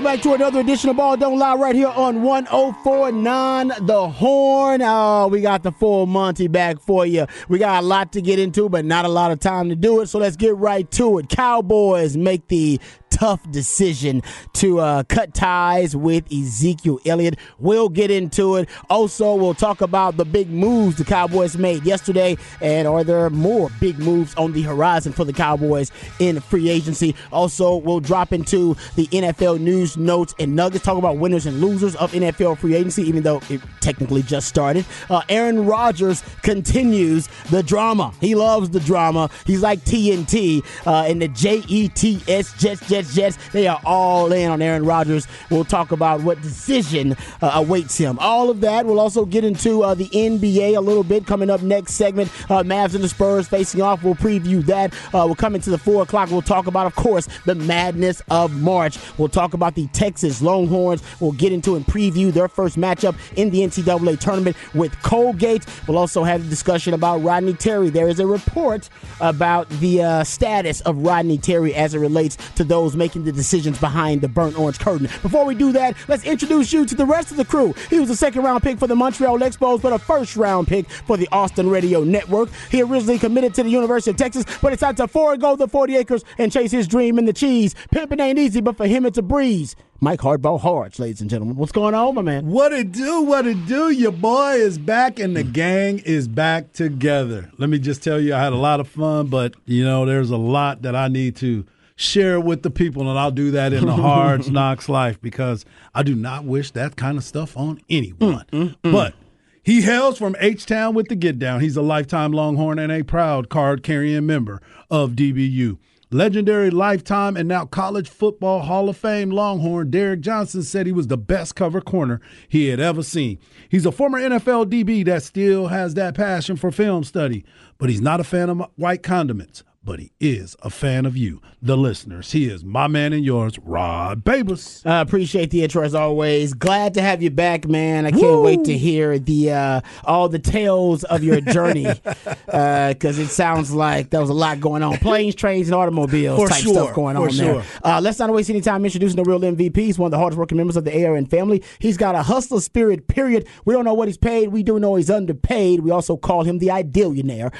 Welcome back to another edition of Ball Don't Lie right here on 1049 The Horn. Oh, we got the full Monty back for you. We got a lot to get into, but not a lot of time to do it. So let's get right to it. Cowboys make the tough decision to uh, cut ties with Ezekiel Elliott. We'll get into it. Also, we'll talk about the big moves the Cowboys made yesterday, and are there more big moves on the horizon for the Cowboys in free agency? Also, we'll drop into the NFL news notes and nuggets, talk about winners and losers of NFL free agency, even though it technically just started. Uh, Aaron Rodgers continues the drama. He loves the drama. He's like TNT uh, and the J E T S Jets Jets Jets. They are all in on Aaron Rodgers. We'll talk about what decision uh, awaits him. All of that. We'll also get into uh, the NBA a little bit coming up next segment. Uh, Mavs and the Spurs facing off. We'll preview that. Uh, we'll come into the four o'clock. We'll talk about, of course, the madness of March. We'll talk about the Texas Longhorns. We'll get into and preview their first matchup in the NCAA tournament with Colgate. We'll also have a discussion about Rodney Terry. There is a report about the uh, status of Rodney Terry as it relates to those making the decisions behind the burnt orange curtain. Before we do that, let's introduce you to the rest of the crew. He was a second round pick for the Montreal Expos, but a first round pick for the Austin Radio Network. He originally committed to the University of Texas, but decided to forego the 40 acres and chase his dream in the cheese. Pimping ain't easy, but for him it's a breeze. Mike Hardball Harge, ladies and gentlemen. What's going on, my man? What it do? What it do? Your boy is back and the gang is back together. Let me just tell you, I had a lot of fun, but you know, there's a lot that I need to share it with the people, and I'll do that in the hard knocks life because I do not wish that kind of stuff on anyone. Mm, But he hails from H Town with the Get Down. He's a lifetime Longhorn and a proud card carrying member of DBU. Legendary lifetime and now college football Hall of Fame Longhorn Derrick Johnson said he was the best cover corner he had ever seen. He's a former NFL DB that still has that passion for film study, but he's not a fan of white condiments. But he is a fan of you, the listeners. He is my man and yours, Rod Babers. I appreciate the intro as always. Glad to have you back, man. I can't wait to hear the uh, all the tales of your journey because it sounds like there was a lot going on. Planes, trains, and automobiles For type sure, stuff going for on there. sure. Uh, let's not waste any time introducing the real MVP. He's one of the hardest working members of the ARN family. He's got a hustler spirit, period. We don't know what he's paid. We do know he's underpaid. We also call him the idealionaire.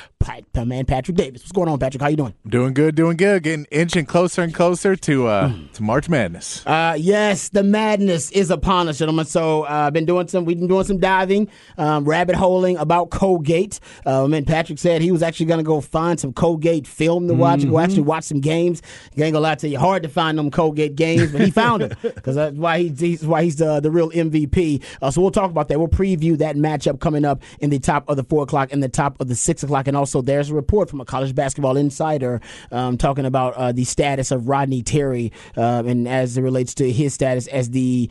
My man Patrick Davis. What's going on, Patrick? How you doing? Doing good, doing good. Getting inching closer and closer to uh, to March Madness. Uh, yes, the madness is upon us, gentlemen. So uh, I've been doing some. We've been doing some diving, um, rabbit holing about Colgate. Um, and Patrick said he was actually going to go find some Colgate film to watch. Go actually watch some games. I ain't gonna lie to you, hard to find them Colgate games, but he found them because that's why he's, he's why he's the the real MVP. Uh, so we'll talk about that. We'll preview that matchup coming up in the top of the four o'clock and the top of the six o'clock, and also there's a report from a college basketball insider um, talking about uh, the status of Rodney Terry um, and as it relates to his status as the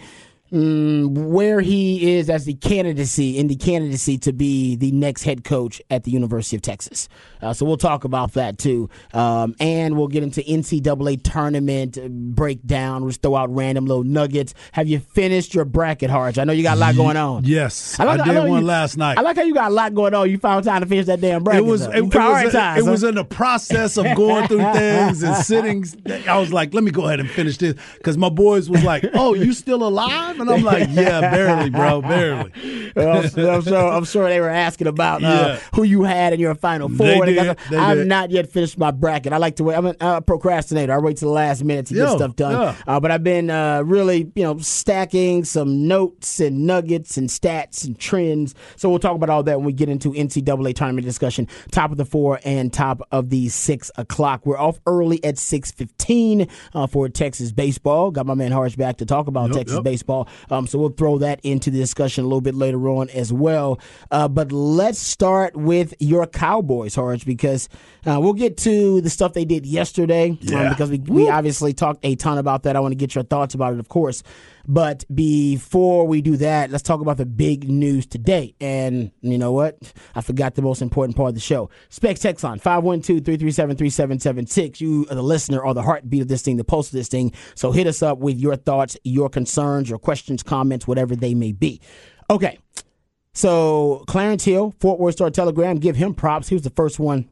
mm, where he is as the candidacy in the candidacy to be the next head coach at the University of Texas. Uh, so we'll talk about that too, um, and we'll get into NCAA tournament uh, breakdown. We'll just throw out random little nuggets. Have you finished your bracket, Harge? I know you got a lot going on. Yes, I, like- did like one you- last night. I like how you got a lot going on. You found time to finish that damn bracket. it was it, it was prioritize, it was in the process of going through things and sitting. I was like, let me go ahead and finish this because my boys was like, "Oh, you still alive?" And I'm like, "Yeah, barely, bro, barely." I'm, I'm sure. I'm sure they were asking about uh, Yeah. who you had in your final four. They did, they I've did. not yet finished my bracket. I like to wait. I'm a uh, procrastinator. I wait to the last minute to get stuff done. yeah. Uh, but I've been uh, really, you know, stacking some notes and nuggets and stats and trends. So we'll talk about all that when we get into NCAA tournament discussion. Top of the four and top of the six o'clock. We're off early at six fifteen uh, for Texas baseball. Got my man Harsh back to talk about Yep, Texas yep. baseball. Um, so we'll throw that into the discussion a little bit later on as well. Uh, but let's start with your Cowboys, Harge, because uh, we'll get to the stuff they did yesterday. um, because we, we obviously talked a ton about that. I want to get your thoughts about it, of course. But before we do that, let's talk about the big news today. And you know what? I forgot the most important part of the show. Specs line 512-337-3776. You, the listener, are the heartbeat of this thing, the pulse of this thing. So hit us up with your thoughts, your concerns, your questions, comments, whatever they may be. Okay. So Clarence Hill, Fort Worth Star Telegram, give him props. He was the first one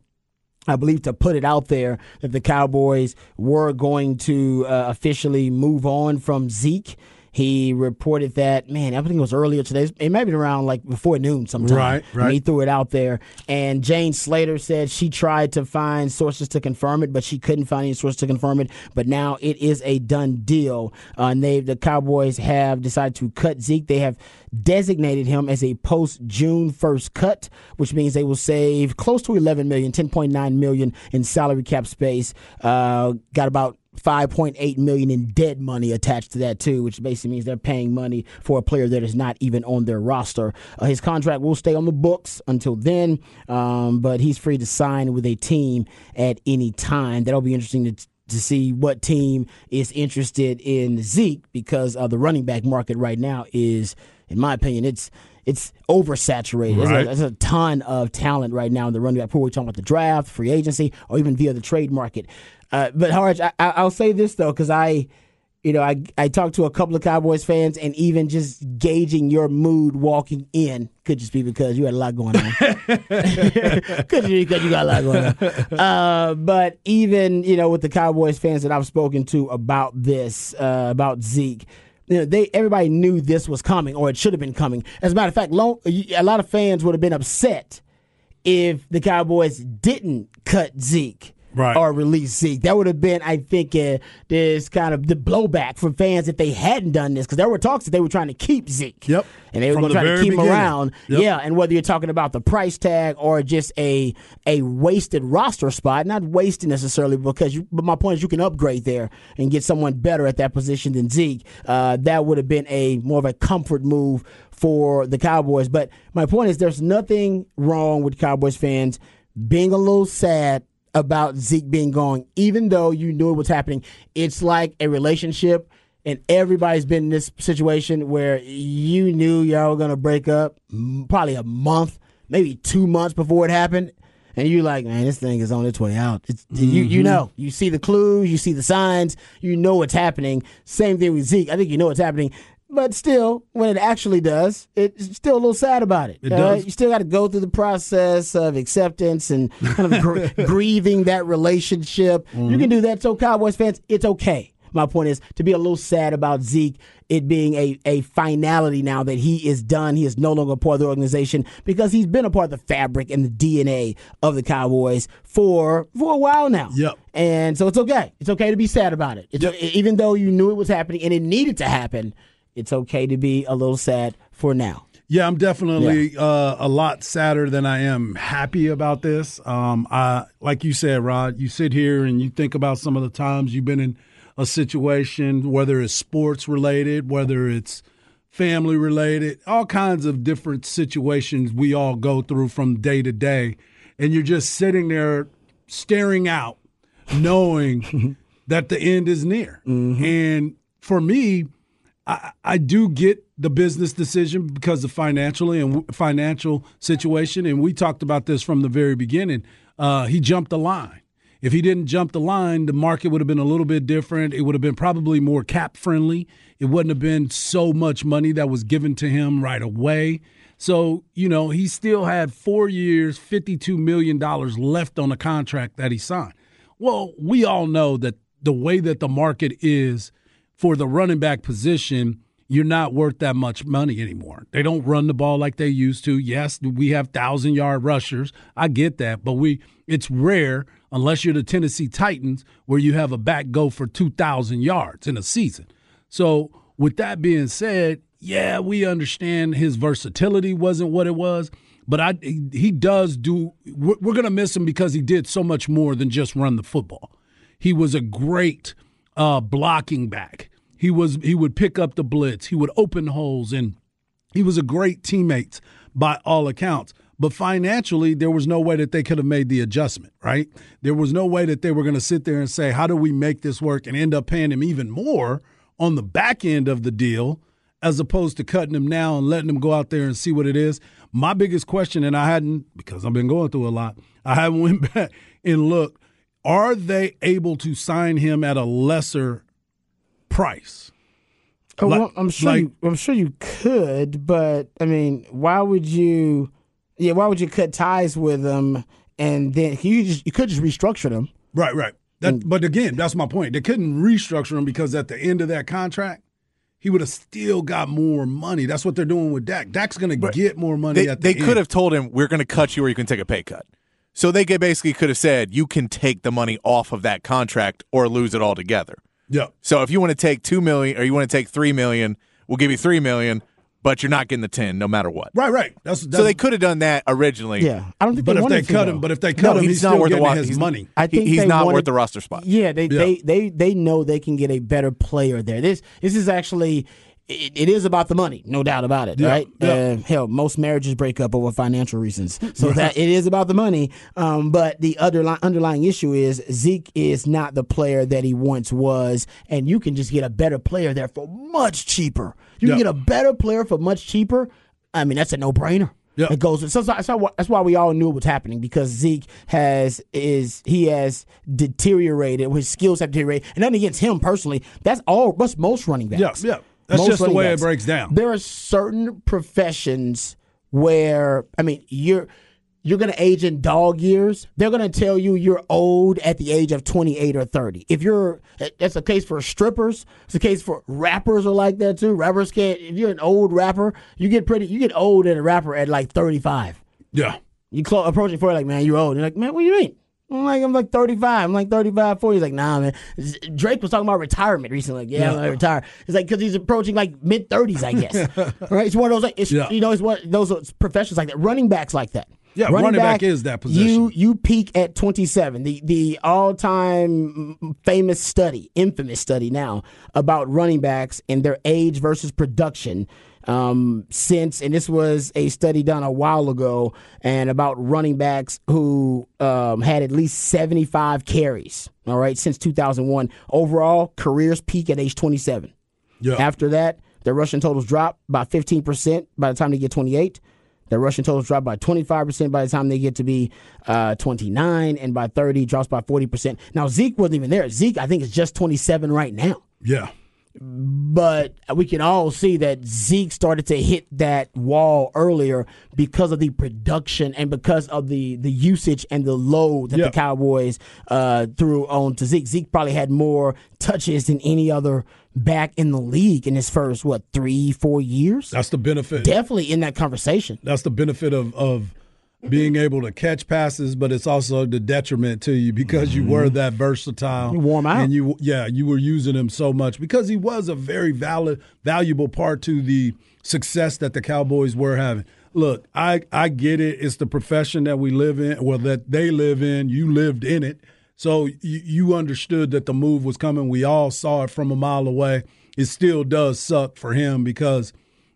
I believe to put it out there that the Cowboys were going to uh, officially move on from Zeke. He reported that, man, I think it was earlier today. It might have been around like before noon sometime. Right, right. he threw it out there. And Jane Slater said she tried to find sources to confirm it, but she couldn't find any sources to confirm it. But now it is a done deal. Uh, and they, the Cowboys have decided to cut Zeke. They have designated him as a post June 1st cut, which means they will save close to 11 million, 10.9 million in salary cap space. Uh, got about 5.8 million in dead money attached to that too, which basically means they're paying money for a player that is not even on their roster. Uh, his contract will stay on the books until then, um, but he's free to sign with a team at any time. That'll be interesting to to see what team is interested in Zeke because uh, the running back market right now is, in my opinion, it's it's oversaturated. Right. There's, a, there's a ton of talent right now in the running back pool. We're talking about the draft, free agency, or even via the trade market. Uh, but Harge, I, I, I'll say this though, because I, you know, I I talked to a couple of Cowboys fans, and even just gauging your mood walking in could just be because you had a lot going on. could be because you got a lot going on. Uh, but even you know, with the Cowboys fans that I've spoken to about this, uh, about Zeke. You know, they everybody knew this was coming, or it should have been coming. As a matter of fact, long, a lot of fans would have been upset if the Cowboys didn't cut Zeke Right. or release Zeke. That would have been, I think, uh, this kind of the blowback from fans if they hadn't done this because there were talks that they were trying to keep Zeke. Yep. And they were going to try to keep him around. Yep. Yeah. And whether you're talking about the price tag or just a a wasted roster spot, not wasted necessarily because you, but my point is you can upgrade there and get someone better at that position than Zeke. Uh, that would have been a more of a comfort move for the Cowboys. But my point is there's nothing wrong with Cowboys fans being a little sad about Zeke being gone, even though you knew it was happening. It's like a relationship, and everybody's been in this situation where you knew y'all were going to break up probably a month, maybe two months before it happened. And you're like, man, this thing is on its way out. It's, You you mm-hmm. know, you see the clues, you see the signs, you know what's happening. Same thing with Zeke. I think you know what's happening. But still, when it actually does, it's still a little sad about it. It does. You still got to go through the process of acceptance and kind of gr- grieving that relationship. You can mm-hmm. do that. So, Cowboys fans, it's okay. My point is to be a little sad about Zeke, it being a, a finality now that he is done. He is no longer part of the organization because he's been a part of the fabric and the DNA of the Cowboys for for a while now. Yep. And so it's okay. It's okay to be sad about it. It's, Even though you knew it was happening and it needed to happen, it's okay to be a little sad for now. Yeah, I'm definitely uh, a lot sadder than I am happy about this. Um, I, like you said, Rod, you sit here and you think about some of the times you've been in a situation, whether it's sports related, whether it's family related, all kinds of different situations we all go through from day to day. And you're just sitting there staring out, knowing that the end is near. And for me, I, I do get the business decision because of financially and financial situation, and we talked about this from the very beginning. Uh, he jumped the line. If he didn't jump the line, the market would have been a little bit different. It would have been probably more cap friendly. It wouldn't have been so much money that was given to him right away. So, you know, he still had four years, $52 million left on the contract that he signed. Well, we all know that the way that the market is for the running back position, you're not worth that much money anymore. They don't run the ball like they used to. Yes, we have thousand yard rushers. I get that, but we it's rare unless you're the Tennessee Titans where you have a back go for two thousand yards in a season. So with that being said, yeah, we understand his versatility wasn't what it was, but I he does do. We're, we're gonna miss him because he did so much more than just run the football. He was a great uh, blocking back. He was he would pick up the blitz. He would open holes, and he was a great teammate by all accounts. But financially, there was no way that they could have made the adjustment, right? There was no way that they were going to sit there and say, "How do we make this work?" and end up paying him even more on the back end of the deal, as opposed to cutting him now and letting him go out there and see what it is. My biggest question, and I hadn't because I've been going through a lot. I haven't went back and looked. Are they able to sign him at a lesser price? Oh, Like- well, I'm sure like- you, I'm sure you could, but I mean, why would you? Yeah, why would you cut ties with them and then you just you could just restructure them. Right, right. That, mm. but again, that's my point. They couldn't restructure him because at the end of that contract, he would have still got more money. That's what they're doing with Dak. Dak's going to get more money. They, at the they could have told him, we're going to cut you or you can take a pay cut. So they could basically could have said, you can take the money off of that contract or lose it altogether. Yeah. So if you want to take two million or you want to take three million, we'll give you three million, but you're not getting the ten no matter what. Right, right. That's, that's So they could have done that originally. Yeah, I don't think. But they if they to, cut though. him, but if they No, cut him, he's he's not still worth the getting wa- his he's- money. I think He- he's not wanted- worth the roster spot. Yeah, they, Yeah. they they they know they can get a better player there. This this is actually it, it is about the money, no doubt about it, Yeah, right? yeah. Uh, hell, most marriages break up over financial reasons, so that it is about the money. Um, but the underlying underlying issue is Zeke is not the player that he once was, and you can just get a better player there for much cheaper. You can get a better player for much cheaper. I mean, that's a no brainer. Yeah. It goes. So that's why, that's why we all knew it was happening because Zeke has is he has deteriorated. His skills have deteriorated, and nothing against him personally. That's all. That's most running backs. Yeah, yeah. That's Most just the way it breaks down. There are certain professions where I mean you're you're going to age in dog years. They're going to tell you you're old at the age of 28 or 30. If you're that's a case for strippers. It's a case for rappers are like that too. Rappers can't. If you're an old rapper, you get pretty. You get old as a rapper at like 35. Yeah. You clo- approaching for like, man, you're old. You're like, man, what do you mean? I'm like, I'm like 35. I'm like 35, 40. He's like, nah, man. Drake was talking about retirement recently. Like, yeah, I'm gonna retire. It's like because he's approaching like mid 30s, I guess. right? It's one of those like, it's, Yeah. you know, it's one those professions like that. Running backs like that. Yeah, running back is that position. You you peak at 27. The the all time famous study, infamous study now about running backs and their age versus production. Um, since and this was a study done a while ago, and about running backs who um, had at least 75 carries. All right, since 2001, overall careers peak at age 27. Yeah. After that, their rushing totals drop by 15% by the time they get 28. Their rushing totals drop by 25% by the time they get to be uh, 29, and by 30 drops by 40%. Now, Zeke wasn't even there. Zeke, I think, is just 27 right now. Yeah. But we can all see that Zeke started to hit that wall earlier because of the production and because of the, the usage and the load that Yeah. the Cowboys uh, threw on to Zeke. Zeke probably had more touches than any other back in the league in his first, what, three, four years? That's the benefit. Definitely in that conversation. That's the benefit of of being able to catch passes, but it's also the detriment to you because you were mm-hmm. that versatile. You wore 'em out. and you yeah you were using him so much because he was a very valid valuable part to the success that the Cowboys were having. Look, I I get it. It's the profession that we live in, well that they live in. You lived in it, so you, you understood that the move was coming. We all saw it from a mile away. It still does suck for him because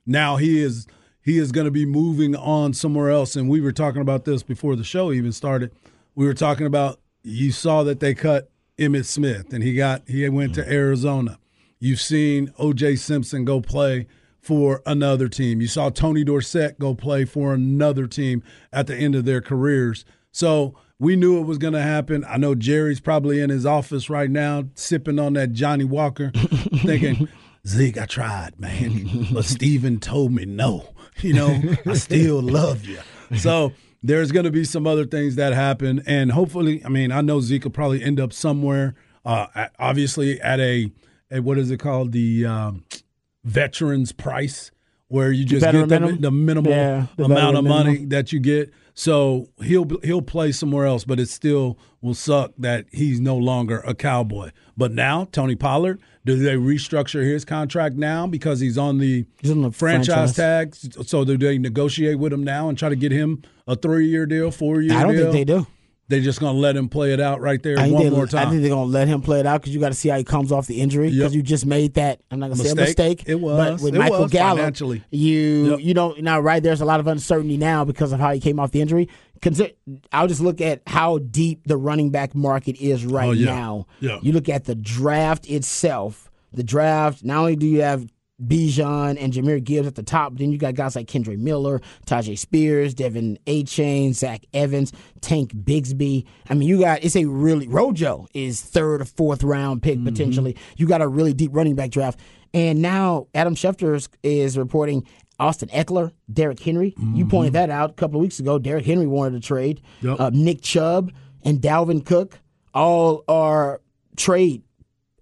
now he is he is going to be moving on somewhere else. And we were talking about this before the show even started. We were talking about you saw that they cut Emmitt Smith and he got he went to mm. Arizona. You've seen OJ Simpson go play for another team. You saw Tony Dorsett go play for another team at the end of their careers. So we knew it was going to happen. I know Jerry's probably in his office right now sipping on that Johnnie Walker, thinking, Zeke, I tried, man. But Stephen told me no. You know, I still love you. So there's going to be some other things that happen. And hopefully, I mean, I know Zeke will probably end up somewhere, uh, obviously at a, a, what is it called? The um, veterans price. Where you just get the, minimum? the minimal Yeah, the amount of money that you get. So he'll he'll play somewhere else, but it still will suck that he's no longer a cowboy. But now Tony Pollard, do they restructure his contract now because he's on the, He's on the franchise, franchise. tag? So do they negotiate with him now and try to get him a three year deal, four year I don't deal? think they do. They're just gonna let him play it out right there one more time. I think they're gonna let him play it out because you got to see how he comes off the injury because Yep. you just made that. I'm not gonna say a Mistake. It was. but with It Michael was Gallup, you Yep. you don't now right. There's a lot of uncertainty now because of how he came off the injury. Consider, I'll just look at how deep the running back market is right Oh, yeah. now. Yeah. You look at the draft itself. The draft. Not only do you have Bijan and Jahmyr Gibbs at the top. Then you got guys like Kendre Miller, Tyjae Spears, Devin A. Chain, Zach Evans, Tank Bigsby. I mean, you got it's a really Rojo is third or fourth round pick potentially. You got a really deep running back draft. And now Adam Schefter is, is reporting Austin Ekeler, Derrick Henry. You pointed that out a couple of weeks ago. Derrick Henry wanted to trade. Yep. Uh, Nick Chubb and Dalvin Cook all are trade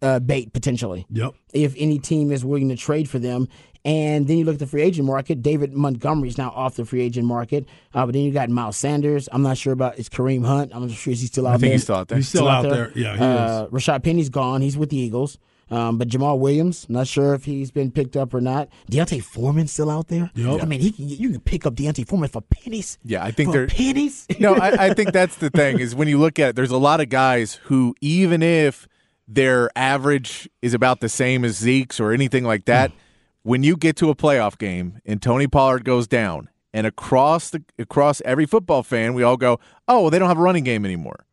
uh, bait potentially Yep. if any team is willing to trade for them. And then you look at the free agent market. David Montgomery's now off the free agent market. Uh, but then you got Miles Sanders. I'm not sure about is Kareem Hunt. I'm not sure is he still out I think there. he's still out there. He's still, out there. Yeah, he uh, is. Rashaad Penny's gone. He's with the Eagles. Um, but Jamaal Williams, not sure if he's been picked up or not. D'Onta Foreman's still out there. Yep. I mean, he can, you can pick up D'Onta Foreman for pennies. Yeah, I think for they're pennies. no, I, I think that's the thing is when you look at it, there's a lot of guys who even if their average is about the same as Zeke's or anything like that, when you get to a playoff game and Tony Pollard goes down, and across the across every football fan, we all go, "Oh, well, they don't have a running game anymore."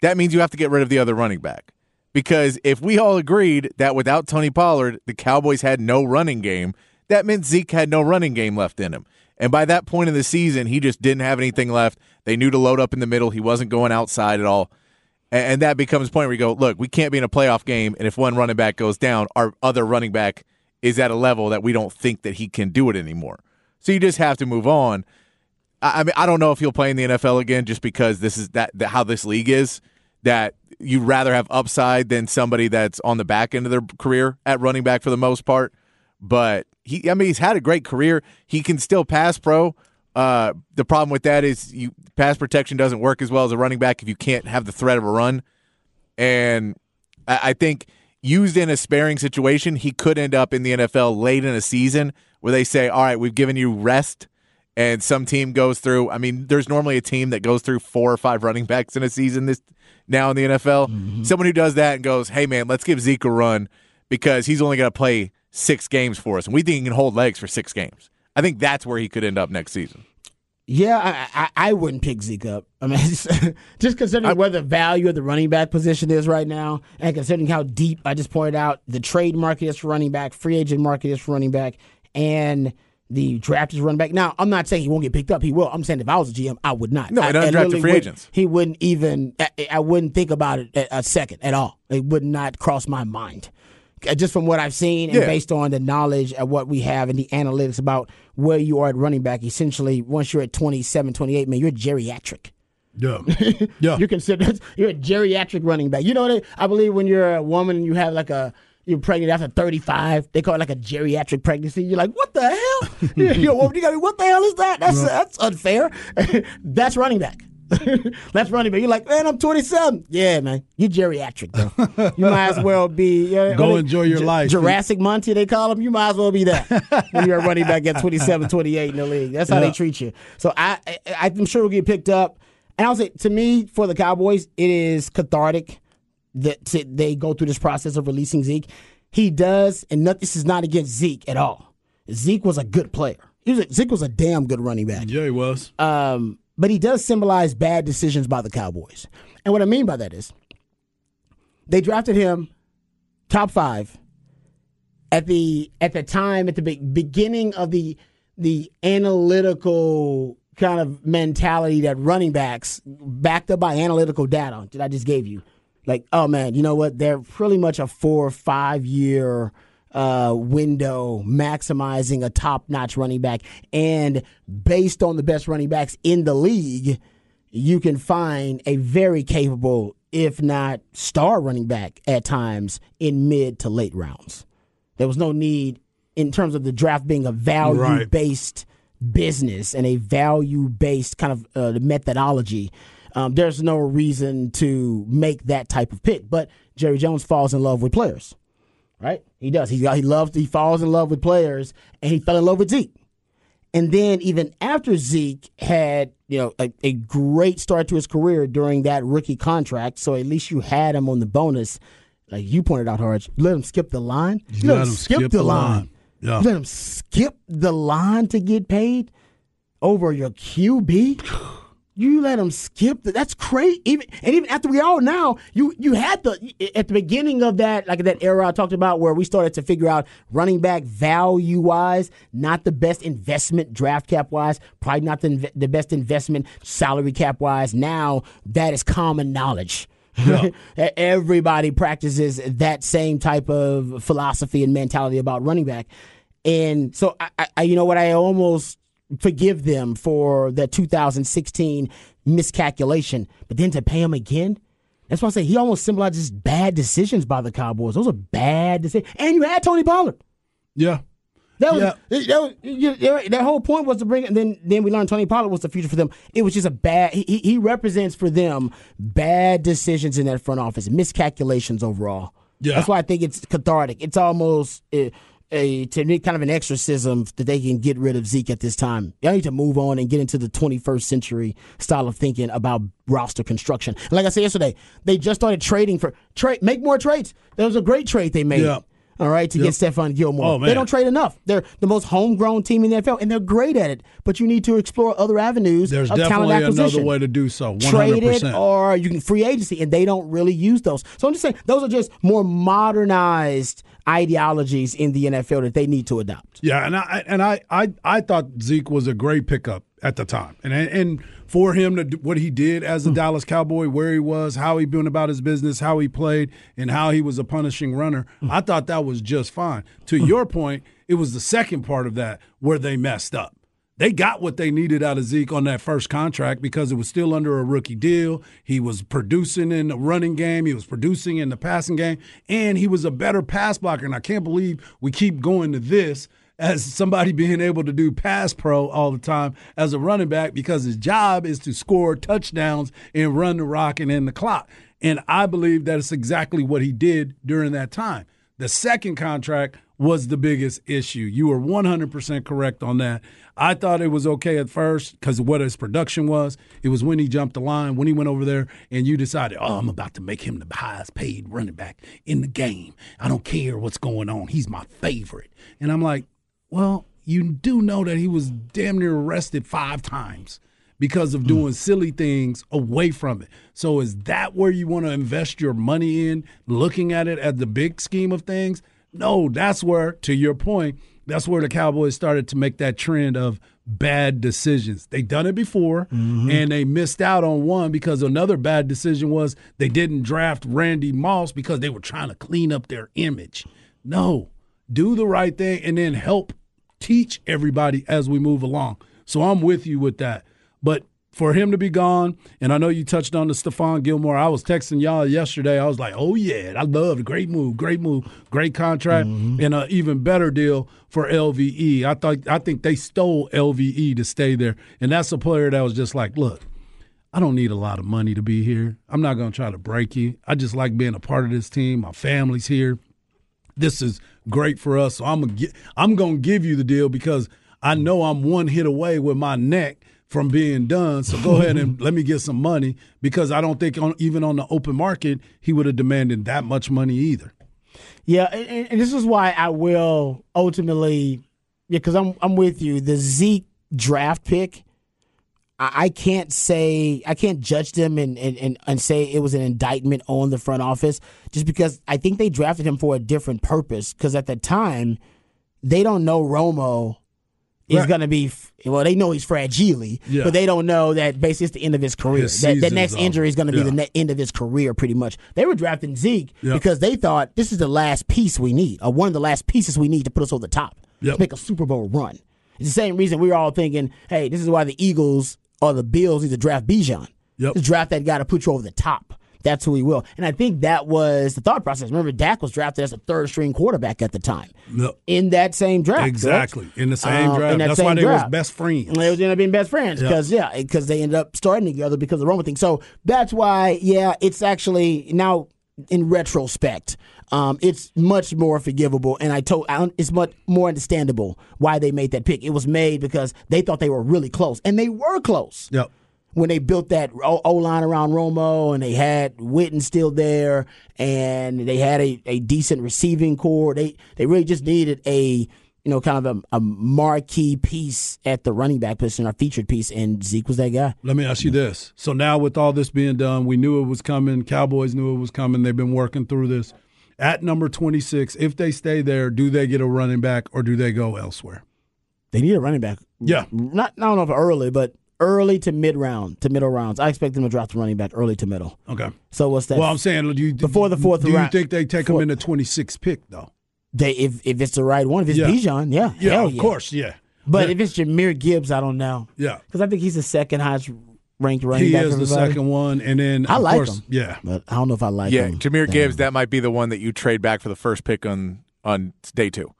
That means you have to get rid of the other running back. Because if we all agreed that without Tony Pollard, the Cowboys had no running game, that meant Zeke had no running game left in him. And by that point in the season, he just didn't have anything left. They knew to load up in the middle. He wasn't going outside at all. And that becomes a point where you go, look, we can't be in a playoff game, and if one running back goes down, our other running back is at a level that we don't think that he can do it anymore. So you just have to move on. I I mean, I don't know if he'll play in the NFL again, just because this is that, that how this league is. That you'd rather have upside than somebody that's on the back end of their career at running back for the most part. But he, I mean, he's had a great career. He can still pass pro. Uh, the problem with that is you pass protection doesn't work as well as a running back if you can't have the threat of a run. And I, I think used in a sparing situation, he could end up in the NFL late in a season where they say, "All right, we've given you rest." And some team goes through. I mean, there's normally a team that goes through four or five running backs in a season. This now in the NFL, someone who does that and goes, "Hey, man, let's give Zeke a run because he's only going to play six games for us, and we think he can hold legs for six games." I think that's where he could end up next season. Yeah, I, I, I wouldn't pick Zeke up. I mean, just considering where the value of the running back position is right now, and considering how deep I just pointed out the trade market is for running back, free agent market is for running back, and the draft is running back. Now, I'm not saying he won't get picked up. He will. I'm saying if I was a GM, I would not. No, I, undrafted I literally free agents. He wouldn't even. I, I wouldn't think about it a, a second at all. It would not cross my mind. Uh, Just from what I've seen and Yeah. based on the knowledge of what we have and the analytics about where you are at running back, essentially, once you're at 27, 28, man, you're geriatric. Yeah. Yeah. You're considered you're a geriatric running back. You know what I, I believe when you're a woman and you have like a you're pregnant after 35, they call it like a geriatric pregnancy. You're like, what the hell? you're a woman, you gotta, what the hell is that? That's that's unfair. that's running back. that's running back. You're like, man, I'm 27. Yeah, man, you geriatric though. you might as well be. You know, Go they- enjoy your Ju- life. Jurassic Monty, they call him. You might as well be that when you're a running back at 27, 28 in the league. That's how Yeah. they treat you. So I, I, I'm sure we'll get picked up. And I'll say, to me, for the Cowboys, it is cathartic that they go through this process of releasing Zeke. He does, and not, this is not against Zeke at all. Zeke was a good player. He was a, Zeke was a damn good running back. yeah, he was. Um, but he does symbolize bad decisions by the Cowboys. And what I mean by that is they drafted him top five at the at the time at the be- beginning of the the analytical kind of mentality that running backs backed up by analytical data that I just gave you. Like, oh man, you know what? They're pretty much a four or five year uh, window maximizing a top notch running back. And based on the best running backs in the league, you can find a very capable, if not star running back at times in mid to late rounds. There was no need in terms of the draft being a value based business and a value based kind of uh, methodology. Um, there's no reason to make that type of pick. But Jerry Jones falls in love with players, right? He does. He he loves. He falls in love with players, and he fell in love with Zeke. And then even after Zeke had, you know, a, a great start to his career during that rookie contract, so at least you had him on the bonus. Like you pointed out, Harge, let him skip the line. You let him skip the line. Yeah. You let him skip the line to get paid over your QB. You let him skip the, that's crazy. Even and even after we all now, you you had the at the beginning of that like that era I talked about where we started to figure out running back value wise, not the best investment draft cap wise, probably not the the best investment salary cap wise. Now that is common knowledge. Everybody practices that same type of philosophy and mentality about running back. And so, I, I, you know what? I almost forgive them for that 2016 miscalculation, but then to pay him again. That's why I say he almost symbolizes bad decisions by the Cowboys. Those are bad decisions. And you had Tony Pollard. Yeah. That was, Yeah. that, was you- that whole point was to bring it. Then then we learned Tony Pollard was the future for them. It was just a bad. He, he- represents for them bad decisions in that front office, miscalculations overall. Yeah. that's why I think it's cathartic. It's almost a, a to me kind of an exorcism that they can get rid of Zeke at this time. Y'all need to move on and get into the 21st century style of thinking about roster construction. Like I said yesterday, they just started trading for trade. Make more trades. That was a great trade they made. Yeah. All right, to get Stephon Gilmore. Oh, They don't trade enough. They're the most homegrown team in the NFL, and they're great at it. But you need to explore other avenues There's of talent acquisition. There's definitely acquisition. another way to do so. 100%. Trade it, or you can free agency, and they don't really use those. So I'm just saying those are just more modernized ideologies in the NFL that they need to adopt. Yeah, and I and I I, I thought Zeke was a great pickup at the time, and and for him to do what he did as a hmm. Dallas Cowboy, where he was, how he been about his business, how he played, and how he was a punishing runner, hmm. I thought that was just fine. To hmm. your point, it was the second part of that where they messed up. They got what they needed out of Zeke on that first contract because it was still under a rookie deal. He was producing in the running game, he was producing in the passing game, and he was a better pass blocker. And I can't believe we keep going to this as somebody being able to do pass pro all the time as a running back because his job is to score touchdowns and run the rock and end the clock. And I believe that is exactly what he did during that time. The second contract was the biggest issue. You were 100% correct on that. I thought it was okay at first because of what his production was. It was when he jumped the line, when he went over there, and you decided, oh, I'm about to make him the highest paid running back in the game. I don't care what's going on. He's my favorite. And I'm like, well, you do know that he was damn near arrested five times because of doing hmm. silly things away from it. So is that where you want to invest your money in, looking at it at the big scheme of things? No, that's where, to your point, that's where the Cowboys started to make that trend of bad decisions. They done it before mm-hmm. and they missed out on one because another bad decision was they didn't draft Randy Moss because they were trying to clean up their image. No, do the right thing and then help teach everybody as we move along. So I'm with you with that. But for him to be gone, and I know you touched on the Stephon Gilmore. I was texting y'all yesterday. I was like, "Oh yeah, I love it. Great move, great move, great contract, mm-hmm. and an even better deal for LVE. I thought I think they stole LVE to stay there, and that's a player that was just like, look, I don't need a lot of money to be here. I'm not going to try to break you. I just like being a part of this team. My family's here. This is great for us. So I'm gonna I'm going to give you the deal because I know I'm one hit away with my neck from being done. So go ahead and let me get some money because I don't think on, even on the open market he would have demanded that much money either. Yeah, and, and this is why I will ultimately, yeah, because I'm I'm with you. The Zeke draft pick, I, can't say I can't judge them and, and, and, and say it was an indictment on the front office just because I think they drafted him for a different purpose. Because at the time, they don't know Romo is Right. going to be well. They know he's fragile, Yeah. but they don't know that basically it's the end of his career. His that, that next injury is going to be Yeah. the ne- end of his career, pretty much. They were drafting Zeke Yep. because they thought this is the last piece we need, or one of the last pieces we need to put us over the top, Yep. to make a Super Bowl run. It's the same reason we were all thinking, hey, this is why the Eagles or the Bills need to draft Bijan. Yep. Just draft that guy to put you over the top. That's who he will. And I think that was the thought process. Remember, Dak was drafted as a third string quarterback at the time No, in that same draft. correct? exactly in the same Uh, draft. in that That's same why they draft. was best friends. And they ended up being best friends because yeah, because they ended up starting together because of the Romo thing. So that's why yeah, it's actually now in retrospect, um, it's much more forgivable, and I told I, it's much more understandable why they made that pick. It was made because they thought they were really close, and they were close Yep. when they built that O line around Romo and they had Witten still there and they had a, a decent receiving corps. They they really just needed a you know kind of a, a marquee piece at the running back position, or featured piece, and Zeke was that guy. Let me ask you this. So now with all this being done, we knew it was coming. Cowboys knew it was coming. They've been working through this. At number 26, if they stay there, do they get a running back or do they go elsewhere? They need a running back. Yeah. Not I don't know if early, but early to mid round to middle rounds. I expect them to draft a running back early to middle. Okay. So what's that? Well, I'm saying, do you Before the fourth do you think they take him in the 26th pick though? they if if it's the right one, if it's Yeah. Bijan, yeah, Yeah, of yeah. course, yeah. But Yeah. if it's Jahmyr Gibbs, I don't know. Yeah. because I think he's the second highest ranked running he back. is of the second one, and then I of like course, him. yeah, but I don't know if I like him. Yeah, him. Jahmyr Damn. Gibbs, that might be the one that you trade back for the first pick on on day two,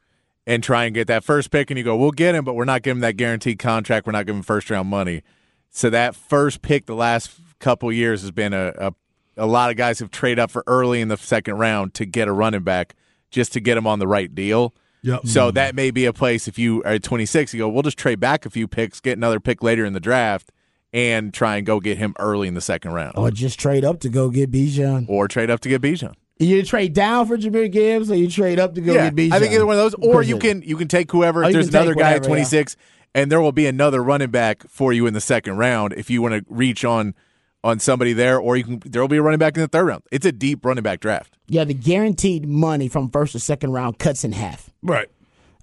and try and get that first pick, and you go, we'll get him, but we're not giving that guaranteed contract. We're not giving first round money. So that first pick, the last couple years, has been a, a a lot of guys have traded up for early in the second round to get a running back just to get him on the right deal. Yep. So mm-hmm. that may be a place if you are at 26, you go, we'll just trade back a few picks, get another pick later in the draft, and try and go get him early in the second round, or just trade up to go get Bijan. or trade up to get Bijan. You trade down for Jahmyr Gibbs, or you trade up to go yeah, get Bijan. I think either one of those, or you can you can take whoever. Oh, If there's another guy at whatever, yeah. 26, and there will be another running back for you in the second round if you want to reach on on somebody there, or you can there will be a running back in the third round. It's a deep running back draft. Yeah, the guaranteed money from first to second round cuts in half. right.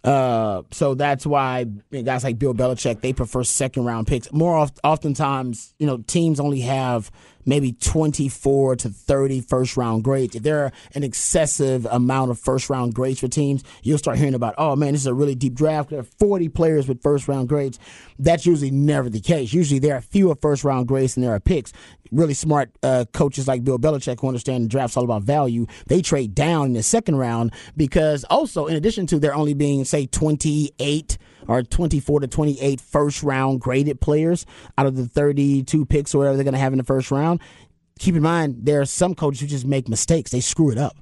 Uh, so that's why guys like Bill Belichick they prefer second round picks. More oft, oftentimes, you know, teams only have maybe 24 to 30 first round grades. If there are an excessive amount of first round grades for teams, you'll start hearing about, oh man, this is a really deep draft. There are 40 players with first round grades. That's usually never the case. Usually there are fewer first round grades than there are picks. Really smart uh, coaches like Bill Belichick who understand the draft's all about value. They trade down in the second round because also, in addition to there only being, say, 28 or 24 to 28 first round graded players out of the 32 picks or whatever they're going to have in the first round. Keep in mind, there are some coaches who just make mistakes. They screw it up.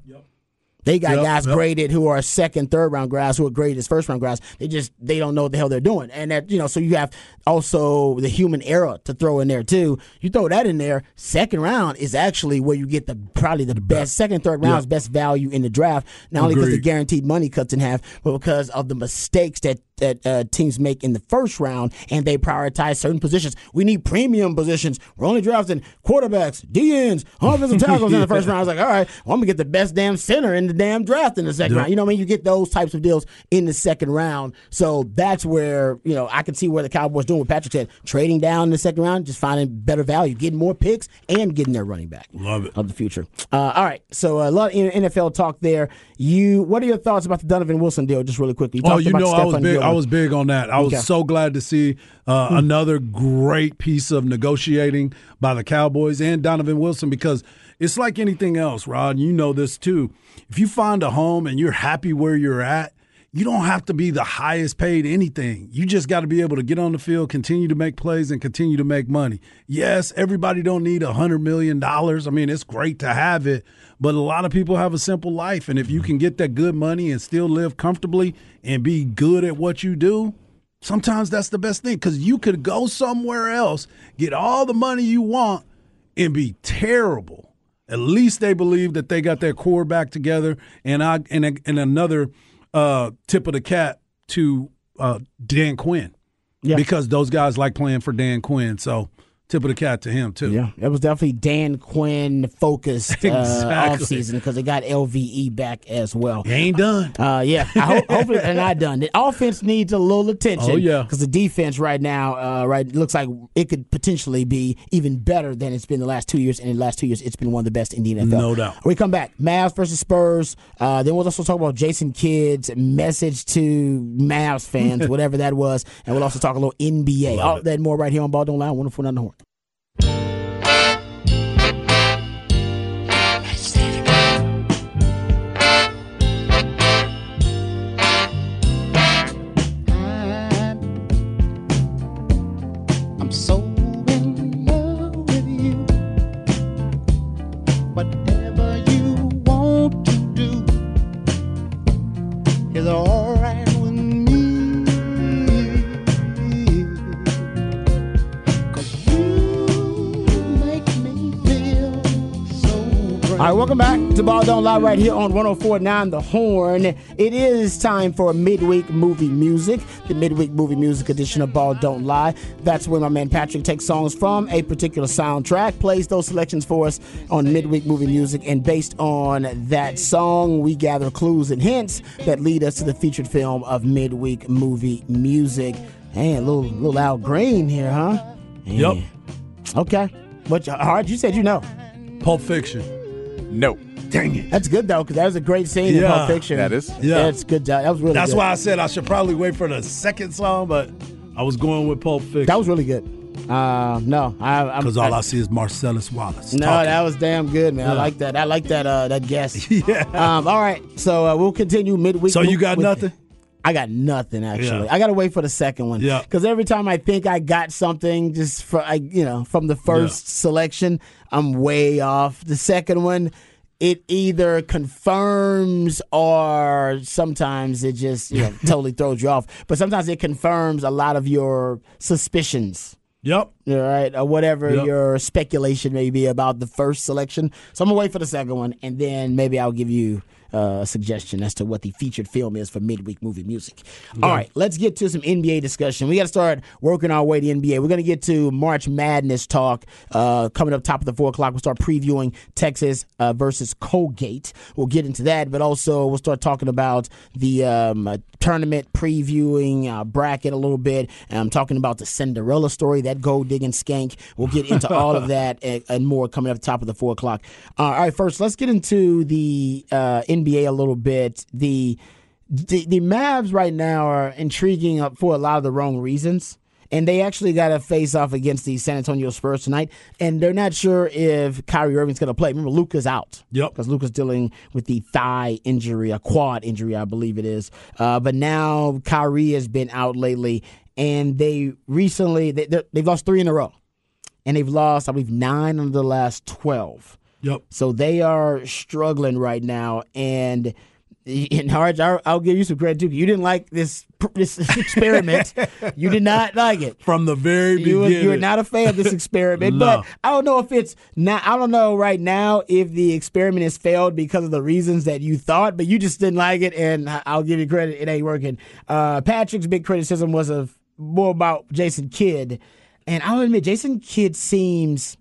They got Yep, guys yep. graded who are second, third round guys who are graded as first round guys. They just they don't know what the hell they're doing, and that you know. So you have also the human error to throw in there too. You throw that in there. Second round is actually where you get the probably the best. Second, third rounds is best value in the draft. Not only because the guaranteed money cuts in half, but because of the mistakes that that uh, teams make in the first round, and they prioritize certain positions. We need premium positions. We're only drafting quarterbacks, DNs, offensive tackles in the first round. I was like, all right, well, I'm gonna get the best damn center in the damn draft in the second round. You know what I mean? You get those types of deals in the second round. So that's where you know I can see where the Cowboys doing what Patrick said, trading down in the second round, just finding better value, getting more picks, and getting their running back Love it. of the future. Uh, all right, so a lot of NFL talk there. You, what are your thoughts about the Donovan Wilson deal? Just really quickly. Oh, you about know, I was big. I Gilmore. was big on that. I was Okay. So glad to see uh, another great piece of negotiating by the Cowboys and Donovan Wilson because it's like anything else, Rod. You know this too. If you find a home and you're happy where you're at, you don't have to be the highest paid anything. You just got to be able to get on the field, continue to make plays, and continue to make money. Yes, everybody don't need a hundred million dollars. I mean, it's great to have it, but a lot of people have a simple life, and if you can get that good money and still live comfortably and be good at what you do, sometimes that's the best thing because you could go somewhere else, get all the money you want, and be terrible. At least they believe that they got their core back together. And I and and another uh, tip of the cap to uh, Dan Quinn Yeah. because those guys like playing for Dan Quinn. So tip of the cap to him too. Yeah, it was definitely Dan Quinn focused uh, Exactly. offseason because they got LVE back as well. He ain't done. Uh, yeah, I hope, hopefully they're not done. The offense needs a little attention. Oh, yeah. because the defense right now, uh, right, looks like it could potentially be even better than it's been the last two years. And in the last two years, it's been one of the best in the NFL. No doubt. When we come back, Mavs versus Spurs. Uh, then we'll also talk about Jason Kidd's message to Mavs fans, whatever that was, and we'll also talk a little NBA. All that and more right here on Ball Don't Lie. Wonderful on the horn. Back to Ball Don't Lie right here on 1049 The Horn. It is time for midweek movie music, the midweek movie music edition of Ball Don't Lie. That's where my man Patrick takes songs from a particular soundtrack, plays those selections for us on midweek movie music, and based on that song, we gather clues and hints that lead us to the featured film of midweek movie music. Hey, a little, little Al Green here, huh? Yep. Okay. But, Hard, you said you know. Pulp Fiction. No. Dang it. That's good though, because that was a great scene in Yeah. Pulp Fiction. That is. Yeah. it's good. That was really. That's good. why I said I should probably wait for the second song, but I was going with Pulp Fiction. That was really good. Uh, no, I. Because all I, see is Marcellus Wallace. No, talking. that was damn good, man. I like that. I like that. Uh, that guess. Yeah. Um. All right. So uh, we'll continue midweek. So you got with- nothing? I got nothing actually. Yeah. I got to wait for the second one. Yeah. Because every time I think I got something, just for I, you know, from the first selection, I'm way off. The second one, it either confirms or sometimes it just you know totally throws you off. But sometimes it confirms a lot of your suspicions. Yep. All right, or whatever Yep. your speculation may be about the first selection. So I'm gonna wait for the second one, and then maybe I'll give you uh, suggestion as to what the featured film is for midweek movie music. All right, let's get to some NBA discussion. We got to start working our way to NBA. We're gonna get to March Madness talk uh, coming up top of the four o'clock. We'll start previewing Texas uh, versus Colgate. We'll get into that, but also we'll start talking about the um, uh, tournament previewing uh, bracket a little bit. And I'm talking about the Cinderella story, that gold digging skank. We'll get into all of that and, and more coming up top of the four o'clock. Uh, all right, first let's get into the uh, NBA a little bit. The, the the Mavs right now are intriguing for a lot of the wrong reasons. And they actually got to face off against the San Antonio Spurs tonight. And they're not sure if Kyrie Irving's going to play. Remember, Luka's out. Yep. Because Luka's dealing with the thigh injury, a quad injury, I believe it is. Uh, but now Kyrie has been out lately. And they recently, they, they've lost three in a row. And they've lost, I believe, nine of the last 12. Yep. So they are struggling right now, and in Harge, I'll, I'll give you some credit too. You didn't like this this experiment. you did not like it. From the very beginning. you were not a fan of this experiment, No. but I don't know if it's not. I don't know right now if the experiment has failed because of the reasons that you thought, but you just didn't like it, and I'll give you credit. It ain't working. Uh, Patrick's big criticism was of more about Jason Kidd, and I'll admit Jason Kidd seems.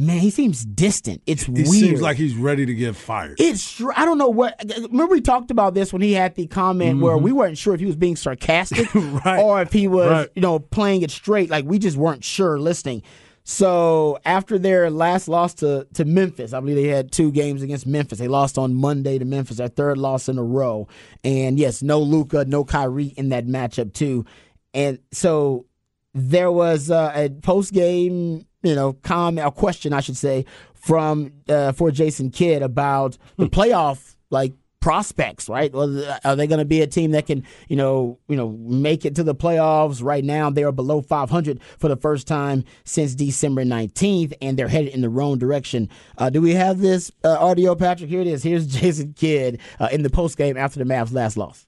Man, he seems distant. It's He weird. seems like he's ready to get fired. It's I don't know what. Remember we talked about this when he had the comment where we weren't sure if he was being sarcastic Mm-hmm. Right. or if he was, Right. you know, playing it straight. Like we just weren't sure listening. So after their last loss to to Memphis, I believe they had two games against Memphis. They lost on Monday to Memphis, their third loss in a row. And yes, no Luka, no Kyrie in that matchup too. And so there was uh, a post game, you know, comment or question, I should say, from uh, for Jason Kidd about the playoff like prospects, right? Well, Are they going to be a team that can, you know, you know, make it to the playoffs? Right now, they are below 500 for the first time since December 19th, and they're headed in the wrong direction. Uh, do we have this uh, audio, Patrick? Here it is. Here's Jason Kidd uh, in the post game after the Mavs' last loss.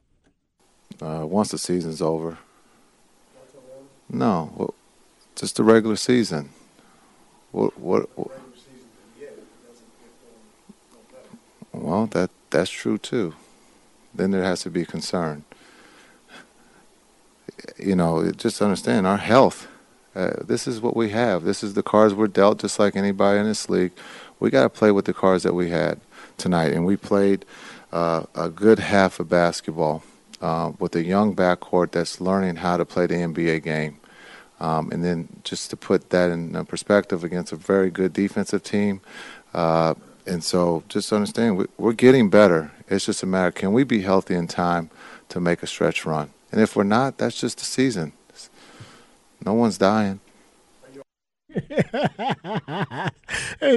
uh, once the season's over. No, well, just the regular season. What, what, what? Well, that that's true too. Then there has to be concern. You know, just understand our health. Uh, this is what we have. This is the cards we're dealt, just like anybody in this league. We got to play with the cards that we had tonight, and we played uh, a good half of basketball uh, with a young backcourt that's learning how to play the NBA game. Um, and then just to put that in uh, perspective against a very good defensive team. Uh, and so just understand we, we're getting better. It's just a matter can we be healthy in time to make a stretch run? And if we're not, that's just the season. No one's dying. it's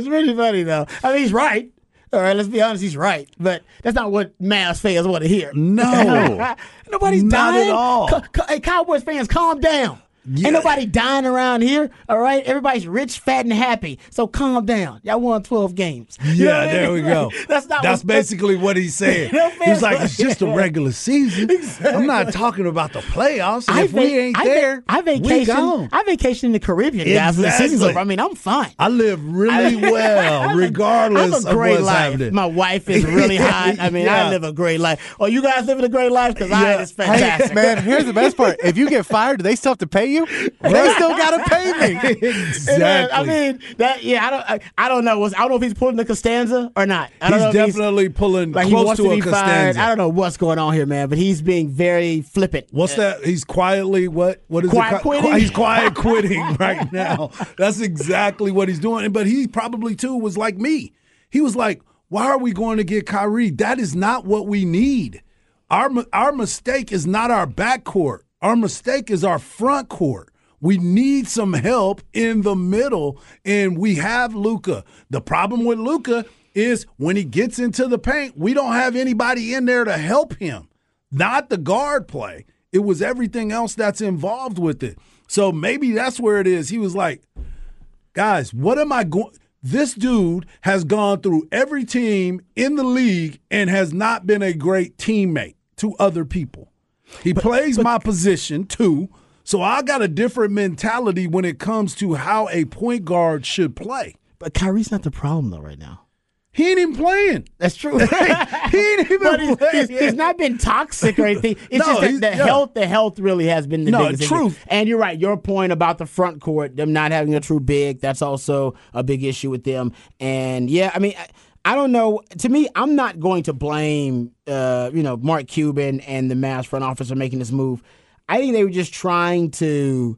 pretty funny though. I mean, he's right. All right, let's be honest, he's right. But that's not what Mavs fans want to hear. No. Nobody's Not dying. at all. Co- co- hey, Cowboys fans, calm down. Yeah. Ain't nobody dying around here. All right, everybody's rich, fat, and happy. So calm down. Y'all won twelve games. You know Yeah, what I there mean? we go. that's not. That's what, basically what he's saying. He's like, it's just a regular season. I'm not talking about the playoffs. I if va- we ain't I va- there, I we vacation. gone. I vacation in the Caribbean, guys. When the season's Exactly. over. I mean, I'm fine. I live really well, I have a- regardless I have a great of what's life. happening. My wife is really hot. I mean, Yeah. I live a great life. Oh, you guys living a great life because I Yeah. it's fantastic. Man, here's the best part. If you get fired, do they still have to pay you? They still got to pay me. Uh, I mean that. Yeah, I don't. I, I don't know. I don't know if he's pulling the Costanza or not. I don't he's know definitely pulling like close to, to, a be fired. Costanza. I don't know what's going on here, man. But he's being very flippant. What's that? He's quietly what? What is Quiet it? Qui- quitting? He's quiet quitting right now. That's exactly what he's doing. But he probably too was like me. He was like, why are we going to get Kyrie? That is not what we need. Our our mistake is not our backcourt. Our mistake is our front court. We need some help in the middle, and we have Luka. The problem with Luka is when he gets into the paint, we don't have anybody in there to help him. Not the guard play. It was everything else that's involved with it. So maybe that's where it is. He was like, guys, what am I going? This dude has gone through every team in the league and has not been a great teammate to other people. He plays my position too. So I got a different mentality when it comes to how a point guard should play. But Kyrie's not the problem though right now. He ain't even playing. That's true. He ain't even but playing. he's, he's not been toxic or anything. It's No, just that the yeah. health, the health really has been the No, biggest thing. truth. And you're right. Your point about the front court, them not having a true big, that's also a big issue with them. And yeah, I mean. I, I don't know. To me, I'm not going to blame, uh, you know, Mark Cuban and the Mavs front office for making this move. I think they were just trying to,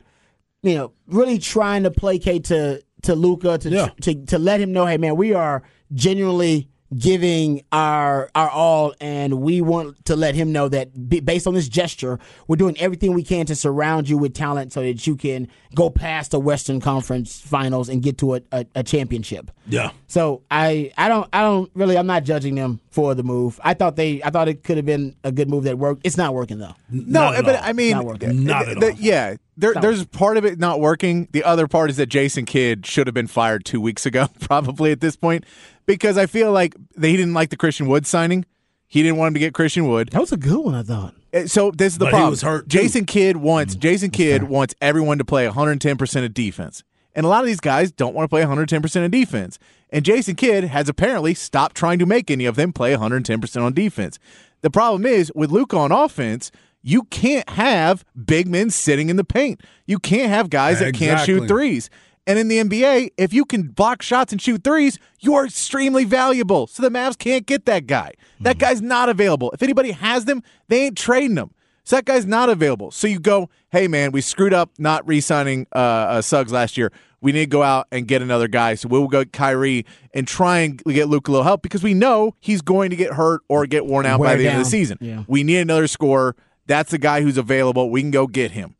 you know, really trying to placate to to Luka to Yeah. to to let him know, hey man, we are genuinely giving our our all, and we want to let him know that based on this gesture, we're doing everything we can to surround you with talent so that you can go past the Western Conference Finals and get to a, a, a championship. Yeah. So I I don't I don't really I'm not judging them for the move. I thought they I thought it could have been a good move that worked. It's not working though. No, Not at but all. I mean, Not working. Not th- at th- all. yeah, there, there's part of it not working. The other part is that Jason Kidd should have been fired two weeks ago, probably at this point, because I feel like they didn't like the Christian Wood signing. He didn't want him to get Christian Wood. That was a good one I thought. Uh, So this is the But he problem. was hurt, too. Jason Kidd wants Jason Kidd wants everyone to play 110 percent of defense, and a lot of these guys don't want to play 110 percent of defense. And Jason Kidd has apparently stopped trying to make any of them play 110 percent on defense. The problem is with Luke on offense. You can't have big men sitting in the paint. You can't have guys that can't shoot threes. And in the NBA, if you can block shots and shoot threes, you are extremely valuable. So the Mavs can't get that guy. That guy's not available. If anybody has them, they ain't trading him. So that guy's not available. So you go, hey man, we screwed up not re-signing uh, uh, Suggs last year. We need to go out and get another guy. So we'll go Kyrie and try and get Luke a little help because we know he's going to get hurt or get worn out by Wear the end of the season. Yeah. We need another scorer. That's the guy who's available. We can go get him.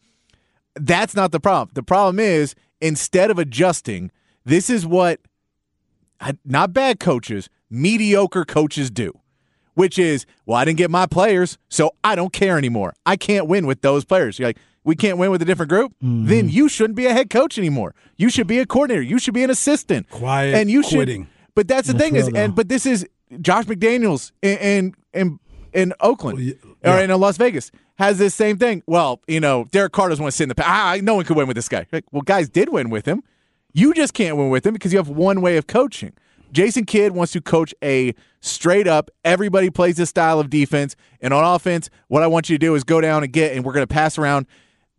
That's not the problem. The problem is instead of adjusting, this is what not bad coaches, mediocre coaches do, which is, well, I didn't get my players, so I don't care anymore. I can't win with those players. You're like, we can't win with a different group, mm-hmm. then you shouldn't be a head coach anymore. You should be a coordinator. You should be an assistant. Quiet and you quitting. should. But that's the That's thing is, though. and but this is Josh McDaniels in in in, in Oakland Well, or in Las Vegas has this same thing. Well, you know, Derek Carr doesn't want to sit in the. pa- Ah, no one could win with this guy. Like, well, guys did win with him. You just can't win with him because you have one way of coaching. Jason Kidd wants to coach a straight up, everybody plays this style of defense. And on offense, what I want you to do is go down and get, and we're going to pass around.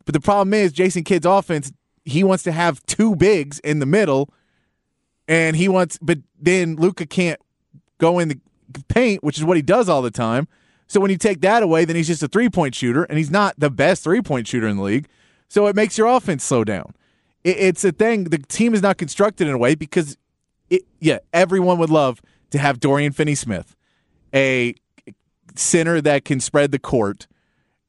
But the problem is, Jason Kidd's offense, he wants to have two bigs in the middle, and he wants, but then Luka can't go in the paint, which is what he does all the time. So when you take that away, then he's just a three point shooter, and he's not the best three point shooter in the league. So it makes your offense slow down. It, it's a thing. The team is not constructed in a way because, it, yeah, everyone would love to have Dorian Finney Smith, a center that can spread the court,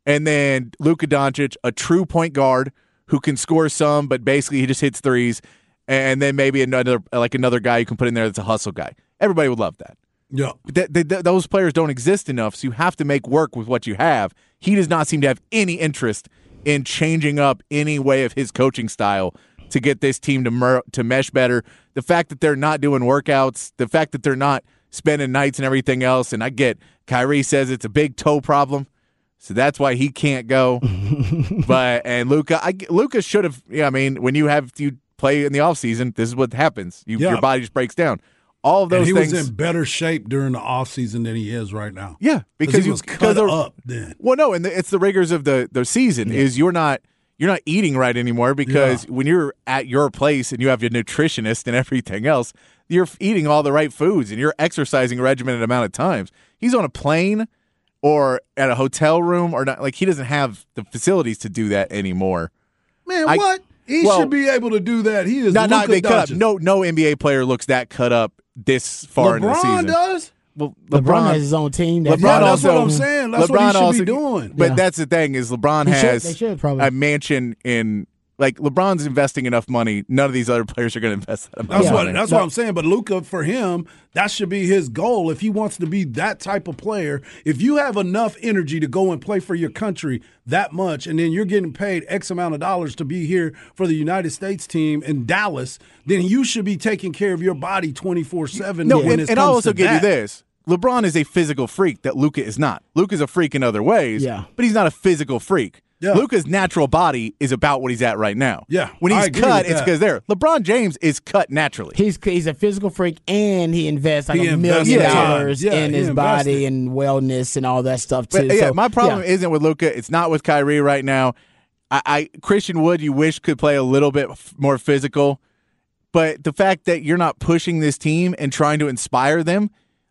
and then Luka Doncic, a true point guard who can score some, but basically he just hits threes, and then maybe another like another guy you can put in there that's a hustle guy. Everybody would love that. Yeah. Those players don't exist enough, so you have to make work with what you have. He does not seem to have any interest in changing up any way of his coaching style to get this team to mer- to mesh better. The fact that they're not doing workouts, the fact that they're not spending nights and everything else, and I get Kyrie says it's a big toe problem, so that's why he can't go. but and Luka, I Luka should have. Yeah, I mean, when you have you play in the off season, this is what happens. You, Yeah. Your body just breaks down. All of And he things. was in better shape during the offseason than he is right now. Yeah, because he was cut the- up then. Well, no, and the, it's the rigors of the the season. Is you're not you're not eating right anymore because when you're at your place and you have your nutritionist and everything else, you're eating all the right foods and you're exercising a regimented amount of times. He's on a plane or at a hotel room or not. Like he doesn't have the facilities to do that anymore. Man, I- what? He well- should be able to do that. He is Not not cut up. No no NBA player looks that cut up this far in the LeBron season. does. Well, LeBron, has his own team. That's LeBron Yeah, that's also, what I'm saying. That's what he should be doing. But Yeah. that's the thing is LeBron He has they should a mansion in like LeBron's investing enough money. None of these other players are going to invest that amount. That's what money. that's what I'm saying. But Luka, for him, that should be his goal. If he wants to be that type of player, if you have enough energy to go and play for your country that much, and then you're getting paid X amount of dollars to be here for the United States team in Dallas, then you should be taking care of your body 24 seven. No, when and, it and I'll also give that. you this. LeBron is a physical freak that Luka is not. Luka's a freak in other ways, Yeah. but he's not a physical freak. Yeah. Luka's natural body is about what he's at right now. Yeah, When he's cut, it's because there. LeBron James is cut naturally. He's he's a physical freak and he invests like He a million dollars Yeah, in he his invested. body and wellness and all that stuff too. But yeah, So, my problem yeah. isn't with Luka. It's not with Kyrie right now. I, I Christian Wood, you wish could play a little bit f- more physical, but the fact that you're not pushing this team and trying to inspire them,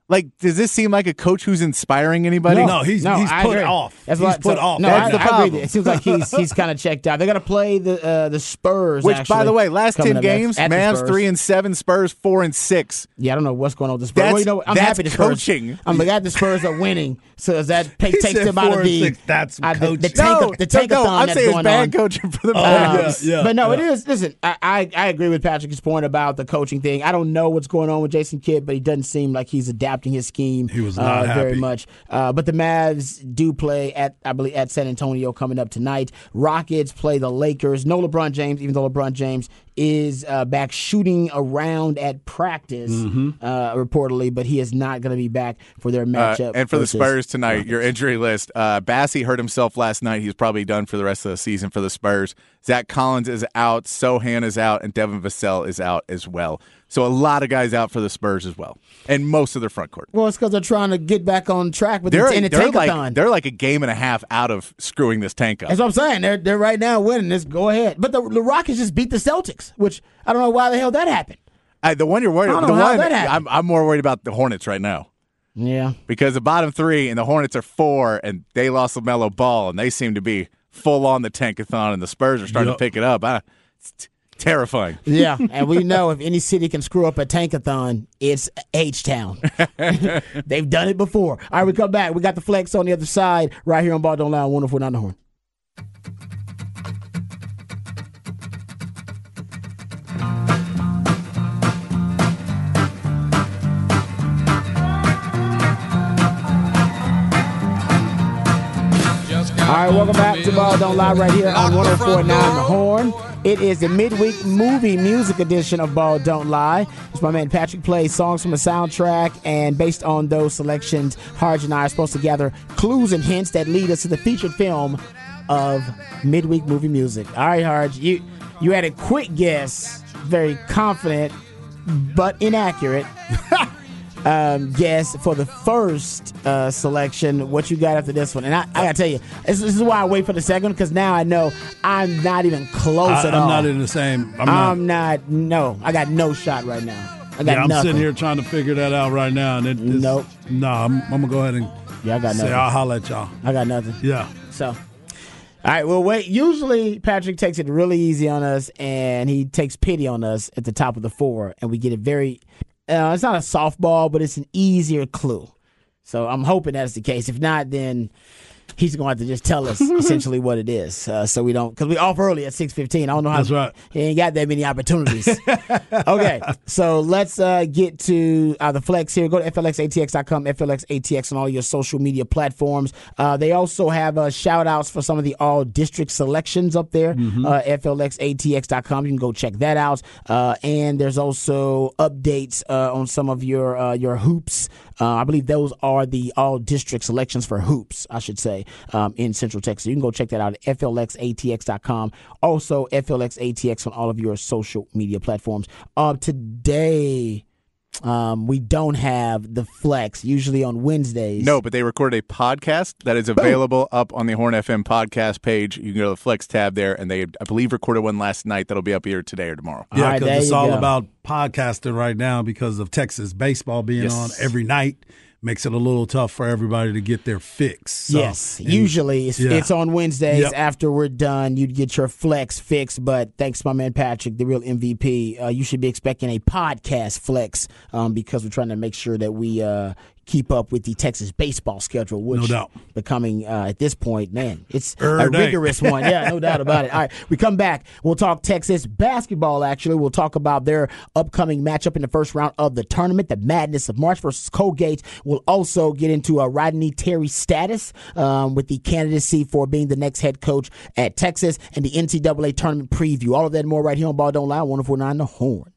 like, does this seem like a coach who's inspiring anybody? No, he's he's I put agree. off. That's he's what, put so- off. No, That's I, the I agree. problem. It seems like he's he's kind of checked out. They're gonna play the uh, the Spurs, Which, by the way, last ten games, at the Mavs three and seven, Spurs four and six. Yeah, I don't know what's going on with the Spurs. That's- well, you know, I'm that's happy the Spurs. coaching. I'm glad the Spurs are winning, so does that take, He takes said them out four of and the six. That's uh, the, the coaching. tank no, the no, no, tankathon I'm that's saying it's bad on. coaching for the Uh, Mavs. yeah, but no, it is. Listen, I, I I agree with Patrick's point about the coaching thing. I don't know what's going on with Jason Kidd, but he doesn't seem like he's adapting his scheme. He was not uh, very happy. much. Uh, but the Mavs do play at I believe at San Antonio coming up tonight. Rockets play the Lakers. No LeBron James, even though LeBron James is uh, back shooting around at practice Mm-hmm. uh, reportedly, but he is not going to be back for their Uh, matchup. and for the Spurs tonight, Rockets. your injury list: uh, Bassey hurt himself last night. He's probably done for the rest of the season for the Spurs. Zach Collins is out. Sochan is out, and Devin Vassell is out as well. So a lot of guys out for the Spurs as well, and most of their front court. Well, it's because they're trying to get back on track with They're the, in the they're tankathon. like they're like a game and a half out of screwing this tank up. That's what I'm saying. They're they're right now winning this. Go ahead. But the, the Rockets just beat the Celtics, which I don't know why the hell that happened. Uh, the one you're worried about. The how one that happened. I'm, I'm more worried about the Hornets right now Yeah. because the bottom three and the Hornets are four, and they lost Lamelo Ball, and they seem to be full on the tankathon, and the Spurs are starting Yep. to pick it up. I, it's t- terrifying. Yeah, and we know if any city can screw up a tankathon, it's H Town. They've done it before. All right, we come back. We got the flex on the other side right here on Ball Don't Lie on 104.9 The Horn. Right, welcome back to Ball Don't Lie right here on 104.9 The Horn. It is the midweek movie music edition of Ball Don't Lie. It's my man Patrick plays songs from the soundtrack, and based on those selections, Harge and I are supposed to gather clues and hints that lead us to the featured film of midweek movie music. All right, Harge, you you had a quick guess, very confident but inaccurate. um, guess for the first uh, selection. What you got after this one? And I, I gotta tell you, this, this is why I wait for the second because now I know I'm not even close I, at am all. I'm not in the same. I'm not. I'm not. No, I got no shot right now. I got yeah, I'm nothing. sitting here trying to figure that out right now, and it, it's, Nope. No, I'm, I'm gonna go ahead and Yeah, I got say nothing. I'll holler at y'all. I got nothing. Yeah. So, all right, well, wait. Usually, Patrick takes it really easy on us, and he takes pity on us at the top of the four, and we get it very. Uh, it's not a softball, but it's an easier clue. So I'm hoping that's the case. If not, then he's going to have to just tell us essentially what it is, uh, so we don't because we off early at six fifteen. I don't know how. That's right. He ain't got that many opportunities. okay, so let's uh, get to uh, the flex here. Go to flxatx.com, flxatx on all your social media platforms. Uh, they also have uh, shout outs for some of the all district selections up there. Uh, flxatx.com. You can go check that out. Uh, and there's also updates uh, on some of your uh, your hoops. Uh, I believe those are the all district selections for hoops, I should say, um, in Central Texas. You can go check that out at flxatx.com. Also, flxatx on all of your social media platforms. Uh, today, um, we don't have the flex, usually on Wednesdays. No, but they recorded a podcast that is available up on the Horn FM podcast page. You can go to the Flex tab there, and they, I believe, recorded one last night that'll be up here today or tomorrow. Yeah, because there it's all go. about podcasting right now because of Texas baseball being Yes. on every night. Makes it a little tough for everybody to get their fix. So- yes, and- usually it's, yeah. it's on Wednesdays Yep. after we're done. You'd get your flex fix, but thanks my man Patrick, the real MVP. Uh, you should be expecting a podcast flex um, because we're trying to make sure that we uh, keep up with the Texas baseball schedule, which No doubt. becoming uh, at this point, man, it's Er a day. rigorous one. Yeah, no doubt about it. All right, we come back. We'll talk Texas basketball. Actually, we'll talk about their upcoming matchup in the first round of the tournament, the Madness of March versus Colgate. We'll also get into a Rodney Terry status um, with the candidacy for being the next head coach at Texas and the NCAA tournament preview. All of that and more right here on Ball Don't Lie, 104.9 The Horn.